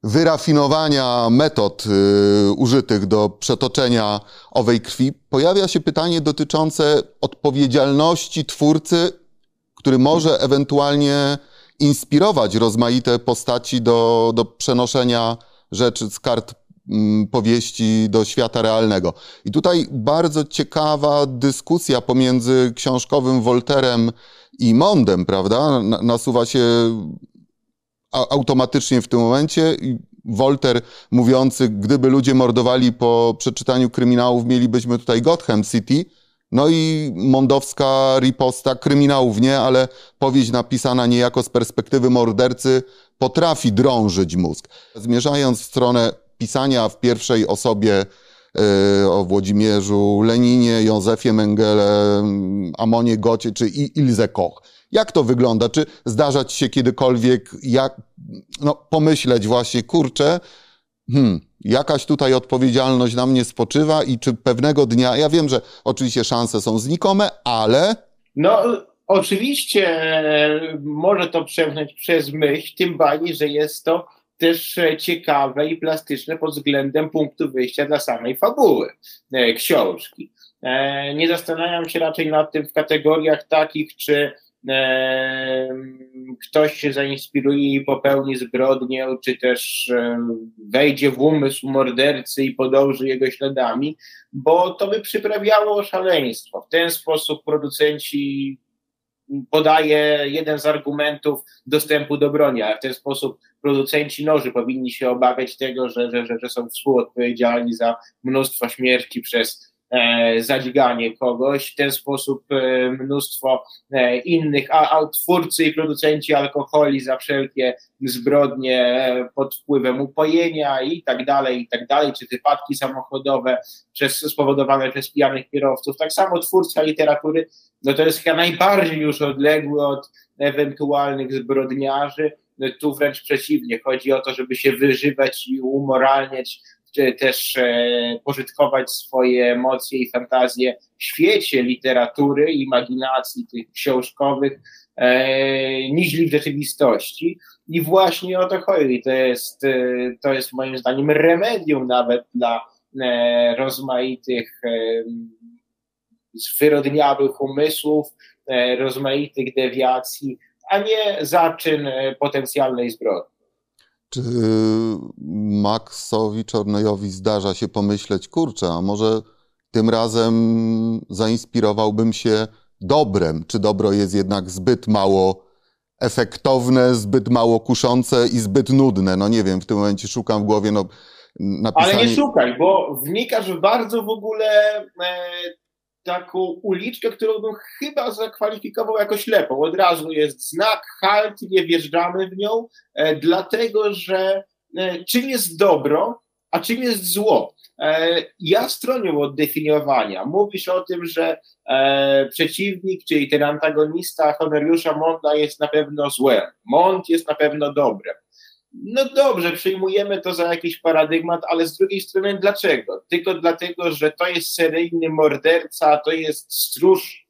wyrafinowania metod y, użytych do przetoczenia owej krwi, pojawia się pytanie dotyczące odpowiedzialności twórcy, który może ewentualnie inspirować rozmaite postaci do, do przenoszenia rzeczy z kart powieści do świata realnego. I tutaj bardzo ciekawa dyskusja pomiędzy książkowym Wolterem i Mondem, prawda? Nasuwa się automatycznie w tym momencie. Wolter mówiący, gdyby ludzie mordowali po przeczytaniu kryminałów, mielibyśmy tutaj Gotham City. No i mondowska riposta, kryminałów nie, ale powieść napisana niejako z perspektywy mordercy potrafi drążyć mózg. Zmierzając w stronę pisania w pierwszej osobie e, o Włodzimierzu Leninie, Józefie Mengele, Amonie Gocie czy Ilze Koch. Jak to wygląda? Czy zdarzać się kiedykolwiek jak, no, pomyśleć właśnie, kurczę, hmm, jakaś tutaj odpowiedzialność na mnie spoczywa i czy pewnego dnia, ja wiem, że oczywiście szanse są znikome, ale... No, oczywiście e, może to przemknąć przez myśl, tym bardziej, że jest to też e, ciekawe i plastyczne pod względem punktu wyjścia dla samej fabuły e, książki. E, nie zastanawiam się raczej nad tym w kategoriach takich, czy ktoś się zainspiruje i popełni zbrodnię, czy też wejdzie w umysł mordercy i podąży jego śladami, bo to by przyprawiało szaleństwo. W ten sposób producenci podaje jeden z argumentów dostępu do broni, ale w ten sposób producenci noży powinni się obawiać tego, że, że, że, są współodpowiedzialni za mnóstwo śmierci przez zadźganie kogoś. W ten sposób e, mnóstwo e, innych, a, a twórcy i producenci alkoholi za wszelkie zbrodnie e, pod wpływem upojenia i tak dalej, i tak dalej, czy wypadki samochodowe przez, spowodowane przez pijanych kierowców. Tak samo twórca literatury, no to jest chyba najbardziej już odległy od ewentualnych zbrodniarzy, tu wręcz przeciwnie, chodzi o to, żeby się wyżywać i umoralniać, też e, pożytkować swoje emocje i fantazje w świecie literatury, imaginacji tych książkowych, e, niźli w rzeczywistości. I właśnie o to chodzi. To jest, e, to jest moim zdaniem remedium nawet dla e, rozmaitych e, zwyrodniałych umysłów, e, rozmaitych dewiacji, a nie zaczyn e, potencjalnej zbrodni. Czy Maxowi Czornojowi zdarza się pomyśleć, kurczę, a może tym razem zainspirowałbym się dobrem? Czy dobro jest jednak zbyt mało efektowne, zbyt mało kuszące i zbyt nudne? No nie wiem, w tym momencie szukam w głowie, no napisanie... Ale nie szukaj, bo wnikasz w bardzo w ogóle e, taką uliczkę, którą bym chyba zakwalifikował jako ślepą. Od razu jest znak, halt, nie wjeżdżamy w nią, e, dlatego że e, czym jest dobro, a czym jest zło? E, ja stronię od definiowania. Mówisz o tym, że przeciwnik, czyli ten antagonista Honoriusza Monda jest na pewno złem. Mond jest na pewno dobrem. No dobrze, przyjmujemy to za jakiś paradygmat, ale z drugiej strony dlaczego? Tylko dlatego, że to jest seryjny morderca, to jest stróż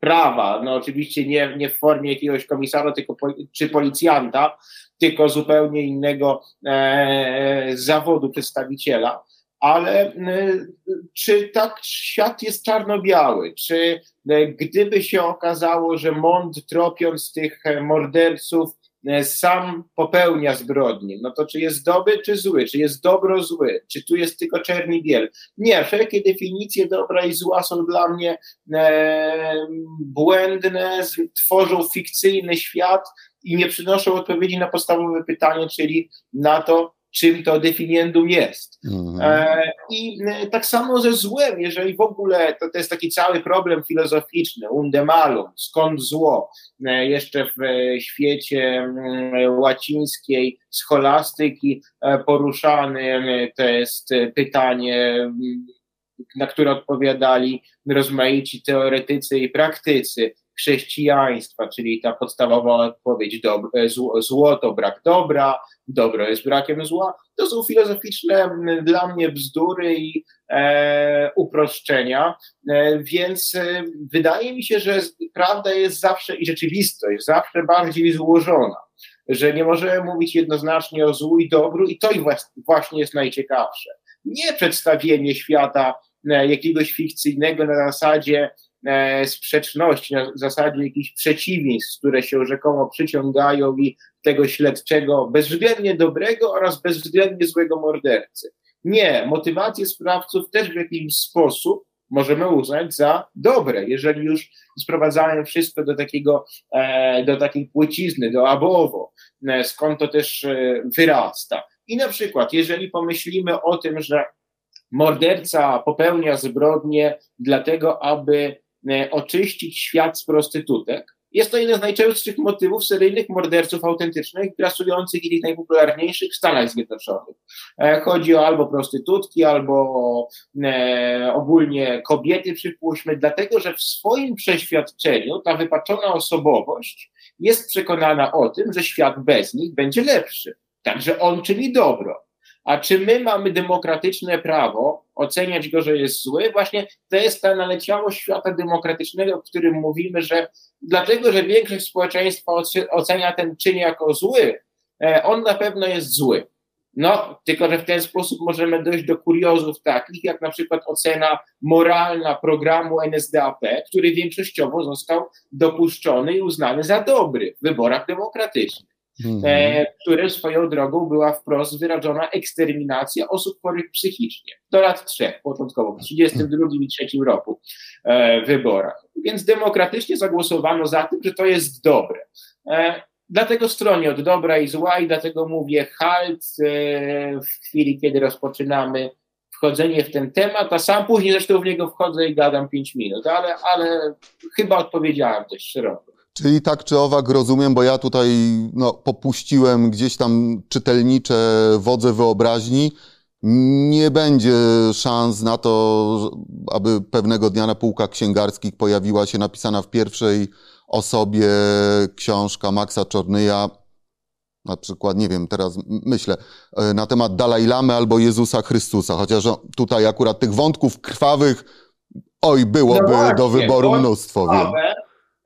prawa, no oczywiście nie, nie w formie jakiegoś komisarza tylko, czy policjanta, tylko zupełnie innego e, zawodu przedstawiciela. Ale e, czy tak świat jest czarno-biały? Czy e, gdyby się okazało, że Mond tropiąc tych morderców E, sam popełnia zbrodnie, no to czy jest dobry, czy zły, czy jest dobro, zły, czy tu jest tylko czerni biel. Nie, wszelkie definicje dobra i zła są dla mnie e, błędne, tworzą fikcyjny świat i nie przynoszą odpowiedzi na podstawowe pytanie, czyli na to, czym to definiendum jest. Mhm. E, I e, tak samo ze złem, jeżeli w ogóle to, to jest taki cały problem filozoficzny, undemalum, skąd zło, e, jeszcze w świecie mm, łacińskiej scholastyki poruszany to jest pytanie mm, na które odpowiadali rozmaici teoretycy i praktycy chrześcijaństwa, czyli ta podstawowa odpowiedź do, zło, zło to brak dobra, dobro jest brakiem zła, to są filozoficzne dla mnie bzdury i e, uproszczenia, e, więc e, wydaje mi się, że prawda jest zawsze i rzeczywistość zawsze bardziej złożona, że nie możemy mówić jednoznacznie o złu i dobru i to właśnie jest najciekawsze. Nie przedstawienie świata e, jakiegoś fikcyjnego na zasadzie e, sprzeczności, na zasadzie jakichś przeciwieństw, które się rzekomo przyciągają i tego śledczego bezwzględnie dobrego oraz bezwzględnie złego mordercy. Nie, motywacje sprawców też w jakiś sposób możemy uznać za dobre, jeżeli już sprowadzają wszystko do takiego, e, do takiej płcizny, do abowo, e, skąd to też e, wyrasta. I na przykład, jeżeli pomyślimy o tym, że morderca popełnia zbrodnie dlatego, aby oczyścić świat z prostytutek, jest to jeden z najczęstszych motywów seryjnych morderców autentycznych, grasujących i najpopularniejszych w Stanach Zjednoczonych. E, chodzi o albo prostytutki, albo e, ogólnie kobiety, przypuśćmy, dlatego że w swoim przeświadczeniu ta wypaczona osobowość jest przekonana o tym, że świat bez nich będzie lepszy. Także on czyni dobro. A czy my mamy demokratyczne prawo oceniać go, że jest zły? Właśnie to jest ta naleciałość świata demokratycznego, o którym mówimy, że dlatego, że większość społeczeństwa ocenia ten czyn jako zły, e, on na pewno jest zły. No, tylko że w ten sposób możemy dojść do kuriozów takich, jak na przykład ocena moralna programu NSDAP, który większościowo został dopuszczony i uznany za dobry w wyborach demokratycznych mhm. e, które swoją drogą była wprost wyrażona eksterminacja osób chorych psychicznie. Do lat trzech, początkowo, w 1932 i 1933 roku e, wyborach. Więc demokratycznie zagłosowano za tym, że to jest dobre. E, dlatego stronię od dobra i zła i dlatego mówię halt e, w chwili, kiedy rozpoczynamy wchodzenie w ten temat, a sam później zresztą w niego wchodzę i gadam 5 minut, ale, ale chyba odpowiedziałem dość szeroko. Czyli tak czy owak rozumiem, bo ja tutaj no, popuściłem gdzieś tam czytelnicze wodze wyobraźni. Nie będzie szans na to, aby pewnego dnia na półkach księgarskich pojawiła się napisana w pierwszej osobie książka Maxa Czornyja, na przykład, nie wiem, teraz myślę, e, na temat Dalaj Lamy albo Jezusa Chrystusa, chociaż wiem, akurat tych wątków krwawych, oj, byłoby no właśnie, do wyboru mnóstwo. Wiem.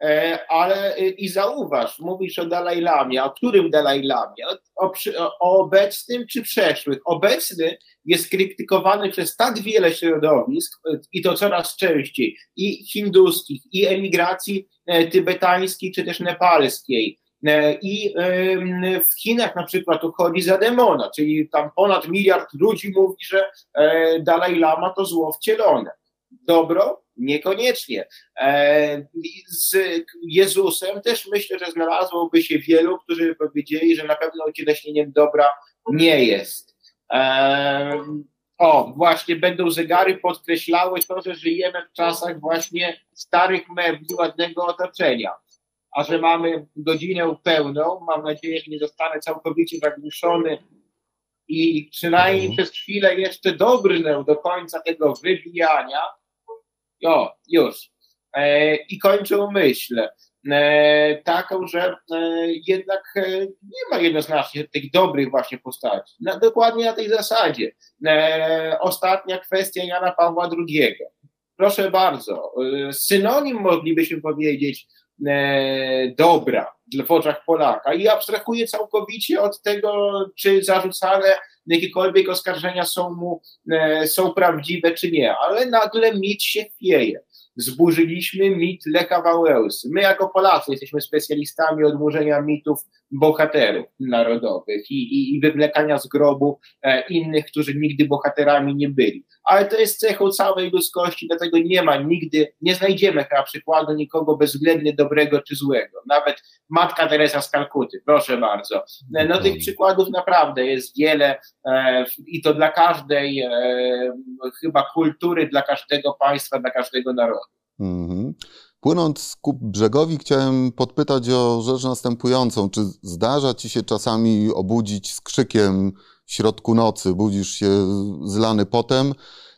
E, ale y, i zauważ, mówisz o Dalaj Lamie, o którym Dalaj Lamie? O, o, obecnym czy przeszłych? Obecny jest krytykowany przez tak wiele środowisk y, i to coraz częściej, i hinduskich, i emigracji e, tybetańskiej, czy też nepalskiej. E, I w Chinach na przykład uchodzi za demona, czyli tam ponad miliard ludzi mówi, że Dalaj Lama to zło wcielone dobro? Niekoniecznie. E, z Jezusem też myślę, że znalazłoby się wielu, którzy by powiedzieli, że na pewno ucieleśnieniem dobra nie jest. E, o, właśnie będą zegary podkreślały to, że żyjemy w czasach właśnie starych mebli, ładnego otoczenia. A że mamy godzinę pełną, mam nadzieję, że nie zostanę całkowicie zagłuszony i przynajmniej mhm. przez chwilę jeszcze dobrnę do końca tego wybijania. O, już. E, I kończę myśl e, taką, że e, jednak nie ma jednoznacznie tych dobrych właśnie postaci. Na, dokładnie na tej zasadzie. Ostatnia kwestia Jana Pawła II. Proszę bardzo, synonim moglibyśmy powiedzieć dobra w oczach Polaka i abstrahuję całkowicie od tego, czy zarzucane jakiekolwiek oskarżenia są mu e, są prawdziwe, czy nie, ale nagle mit się chwieje. Zburzyliśmy mit Lecha Wałęsy. My jako Polacy jesteśmy specjalistami odmurzenia mitów bohaterów narodowych i, i, i wywlekania z grobu e, innych, którzy nigdy bohaterami nie byli. Ale to jest cechą całej ludzkości, dlatego nie ma nigdy, nie znajdziemy chyba przykładu nikogo bezwzględnie dobrego czy złego. Nawet matka Teresa z Kalkuty, proszę bardzo. E, no tych przykładów naprawdę jest wiele e, i to dla każdej e, chyba kultury, dla każdego państwa, dla każdego narodu. Mhm. Płynąc ku brzegowi, chciałem podpytać o rzecz następującą. Czy zdarza ci się czasami obudzić z krzykiem w środku nocy? Budzisz się zlany potem,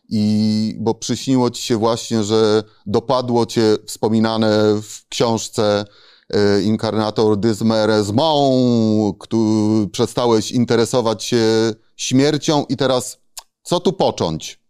i bo przyśniło ci się właśnie, że dopadło cię wspominane w książce e, Inkarnator Dysmeresmą, który przestałeś interesować się śmiercią i teraz co tu począć?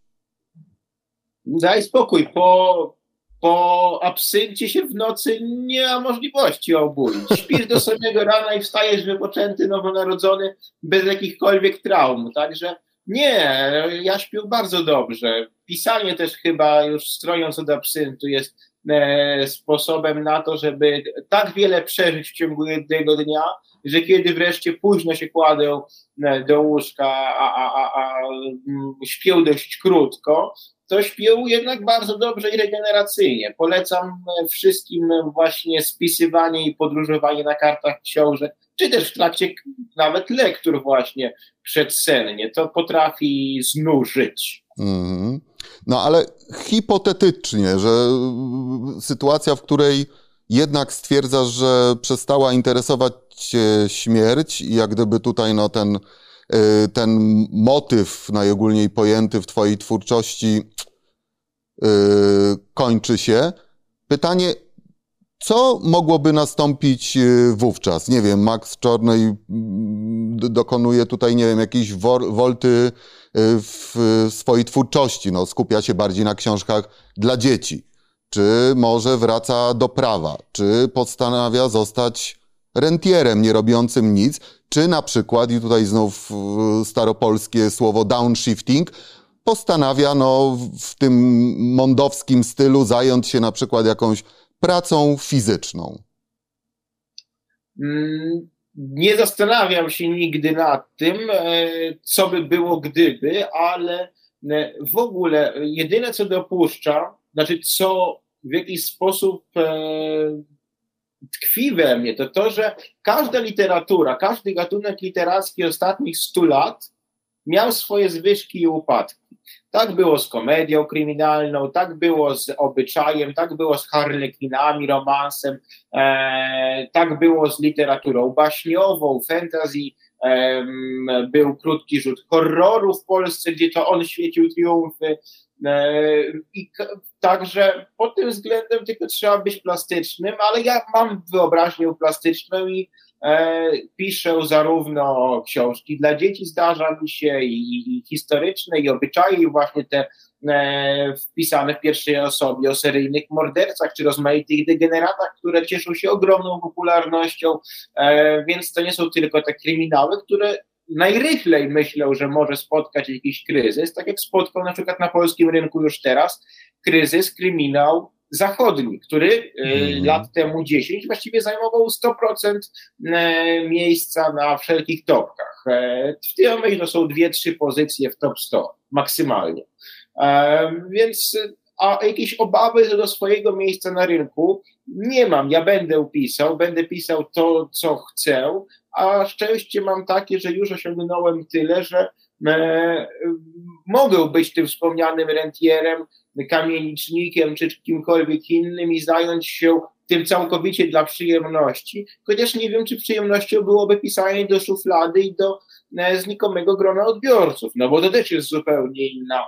Daj spokój, po, po absyncie się w nocy nie ma możliwości obudzić. Śpisz do samego rana i wstajesz wypoczęty, nowonarodzony, bez jakichkolwiek traum. Także nie, ja śpię bardzo dobrze. Pisanie też chyba już strojąc od absyntu jest e, sposobem na to, żeby tak wiele przeżyć w ciągu jednego dnia, że kiedy wreszcie późno się kładę e, do łóżka, a, a, a, a mm, śpię dość krótko, to śpię jednak bardzo dobrze i regeneracyjnie. Polecam wszystkim właśnie spisywanie i podróżowanie na kartach książek, czy też w trakcie nawet lektur właśnie przedsennie. To potrafi znużyć. Mm. No ale hipotetycznie, że sytuacja, w której jednak stwierdzasz, że przestała interesować śmierć i jak gdyby tutaj no ten, ten motyw najogólniej pojęty w twojej twórczości y, kończy się. Pytanie, co mogłoby nastąpić y, wówczas? Nie wiem, Max Czornej mm, dokonuje tutaj, nie wiem, jakiejś wolty y, w swojej twórczości, no, skupia się bardziej na książkach dla dzieci. Czy może wraca do prawa? Czy postanawia zostać rentierem, nie robiącym nic? Czy na przykład, i tutaj znów y, staropolskie słowo downshifting, postanawia no, w tym mondowskim stylu zająć się na przykład jakąś pracą fizyczną? Mm, nie zastanawiam się nigdy nad tym, e, co by było gdyby, ale e, w ogóle jedyne co dopuszcza, znaczy co w jakiś sposób e, tkwi we mnie, to to, że każda literatura, każdy gatunek literacki ostatnich stu lat miał swoje zwyżki i upadki. Tak było z komedią kryminalną, tak było z obyczajem, tak było z harlekinami, romansem, e, tak było z literaturą baśniową, fantasy, e, był krótki rzut horroru w Polsce, gdzie to on świecił triumfy. E, I także pod tym względem tylko trzeba być plastycznym, ale ja mam wyobraźnię plastyczną i E, piszę zarówno książki dla dzieci, zdarza mi się, i, i historyczne, i obyczaje, i właśnie te e, wpisane w pierwszej osobie o seryjnych mordercach czy rozmaitych degeneratach, które cieszą się ogromną popularnością, e, więc to nie są tylko te kryminały, które najrychlej myślę, że może spotkać jakiś kryzys, tak jak spotkał na przykład na polskim rynku już teraz kryzys, kryminał zachodni, który mm. lat temu 10 właściwie zajmował 100% e, miejsca na wszelkich topkach. E, w tym momencie to są dwie, trzy pozycje w top 100 maksymalnie. Więc a jakieś obawy do swojego miejsca na rynku nie mam. Ja będę pisał, będę pisał to, co chcę, a szczęście mam takie, że już osiągnąłem tyle, że e, mogę być tym wspomnianym rentierem, kamienicznikiem czy kimkolwiek innym i zająć się tym całkowicie dla przyjemności, chociaż nie wiem, czy przyjemnością byłoby pisanie do szuflady i do e, znikomego grona odbiorców, no bo to też jest zupełnie inna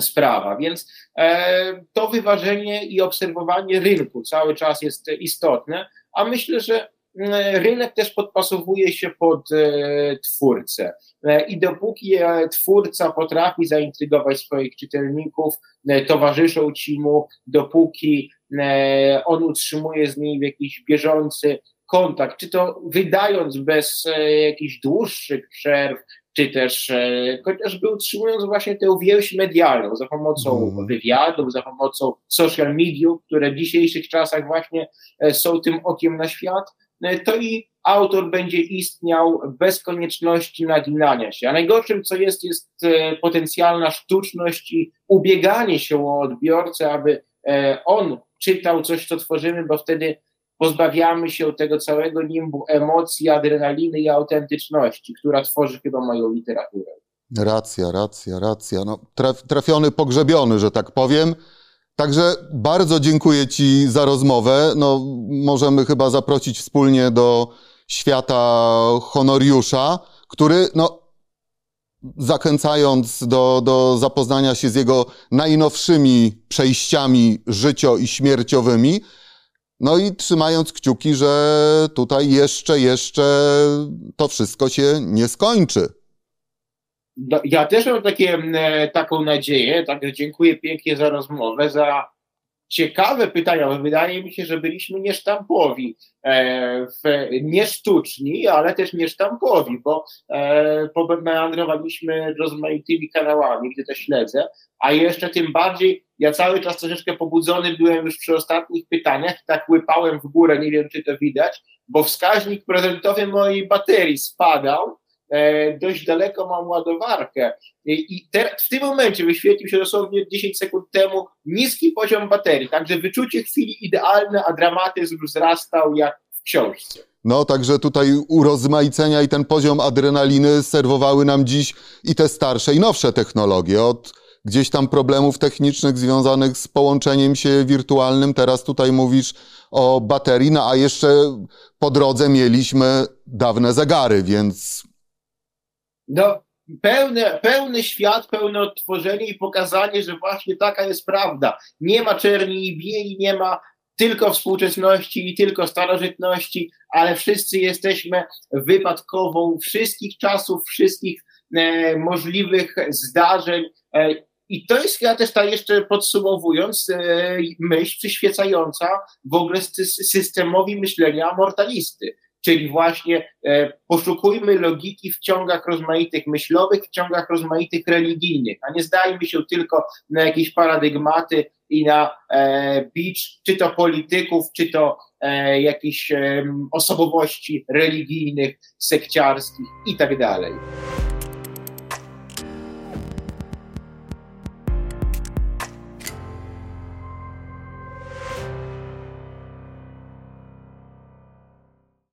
sprawa, więc e, to wyważenie i obserwowanie rynku cały czas jest istotne, a myślę, że rynek też podpasowuje się pod e, twórcę. E, I dopóki e, twórca potrafi zaintrygować swoich czytelników, towarzyszą ci mu, dopóki on utrzymuje z nim jakiś bieżący kontakt, czy to wydając bez jakichś dłuższych przerw, czy też chociażby utrzymując właśnie tę więź medialną za pomocą mm. wywiadów, za pomocą social mediów, które w dzisiejszych czasach właśnie są tym okiem na świat, to i autor będzie istniał bez konieczności naginania się. A najgorszym, co jest, jest e, potencjalna sztuczność i ubieganie się o odbiorcę, aby e, on czytał coś, co tworzymy, bo wtedy pozbawiamy się tego całego nimbu emocji, adrenaliny i autentyczności, która tworzy chyba moją literaturę. Racja, racja, racja. No, traf, trafiony, pogrzebiony, że tak powiem. Także bardzo dziękuję Ci za rozmowę. No, możemy chyba zaprosić wspólnie do świata Honoriusza, który, no, zachęcając do, do zapoznania się z jego najnowszymi przejściami życio- i śmierciowymi, no i trzymając kciuki, że tutaj jeszcze, jeszcze to wszystko się nie skończy. No, ja też mam takie, e, taką nadzieję, także dziękuję pięknie za rozmowę, za ciekawe pytania. Wydaje mi się, że byliśmy niesztampowi, e, nie sztuczni, ale też niesztampowi, bo e, pomeandrowaliśmy rozmaitymi kanałami, gdy to śledzę, a jeszcze tym bardziej ja cały czas troszeczkę pobudzony byłem już przy ostatnich pytaniach, tak łypałem w górę, nie wiem czy to widać, bo wskaźnik procentowy mojej baterii spadał, dość daleko mam ładowarkę i te, w tym momencie wyświetlił się dosłownie 10 sekund temu niski poziom baterii, także wyczucie chwili idealne, a dramatyzm wzrastał jak w książce. No, także tutaj urozmaicenia i ten poziom adrenaliny serwowały nam dziś i te starsze i nowsze technologie. Od gdzieś tam problemów technicznych związanych z połączeniem się wirtualnym, teraz tutaj mówisz o baterii, no a jeszcze po drodze mieliśmy dawne zegary, więc no, pełny, pełny świat, pełne odtworzenie i pokazanie, że właśnie taka jest prawda. Nie ma czerni i bieli, nie ma tylko współczesności i tylko starożytności, ale wszyscy jesteśmy wypadkową wszystkich czasów, wszystkich e, możliwych zdarzeń. E, i to jest chyba też ta jeszcze podsumowując e, myśl przyświecająca w ogóle systemowi myślenia mortalisty czyli właśnie e, poszukujmy logiki w ciągach rozmaitych myślowych, w ciągach rozmaitych religijnych, a nie zdajmy się tylko na jakieś paradygmaty i na e, bicz, czy to polityków, czy to e, jakichś osobowości religijnych, sekciarskich i tak dalej.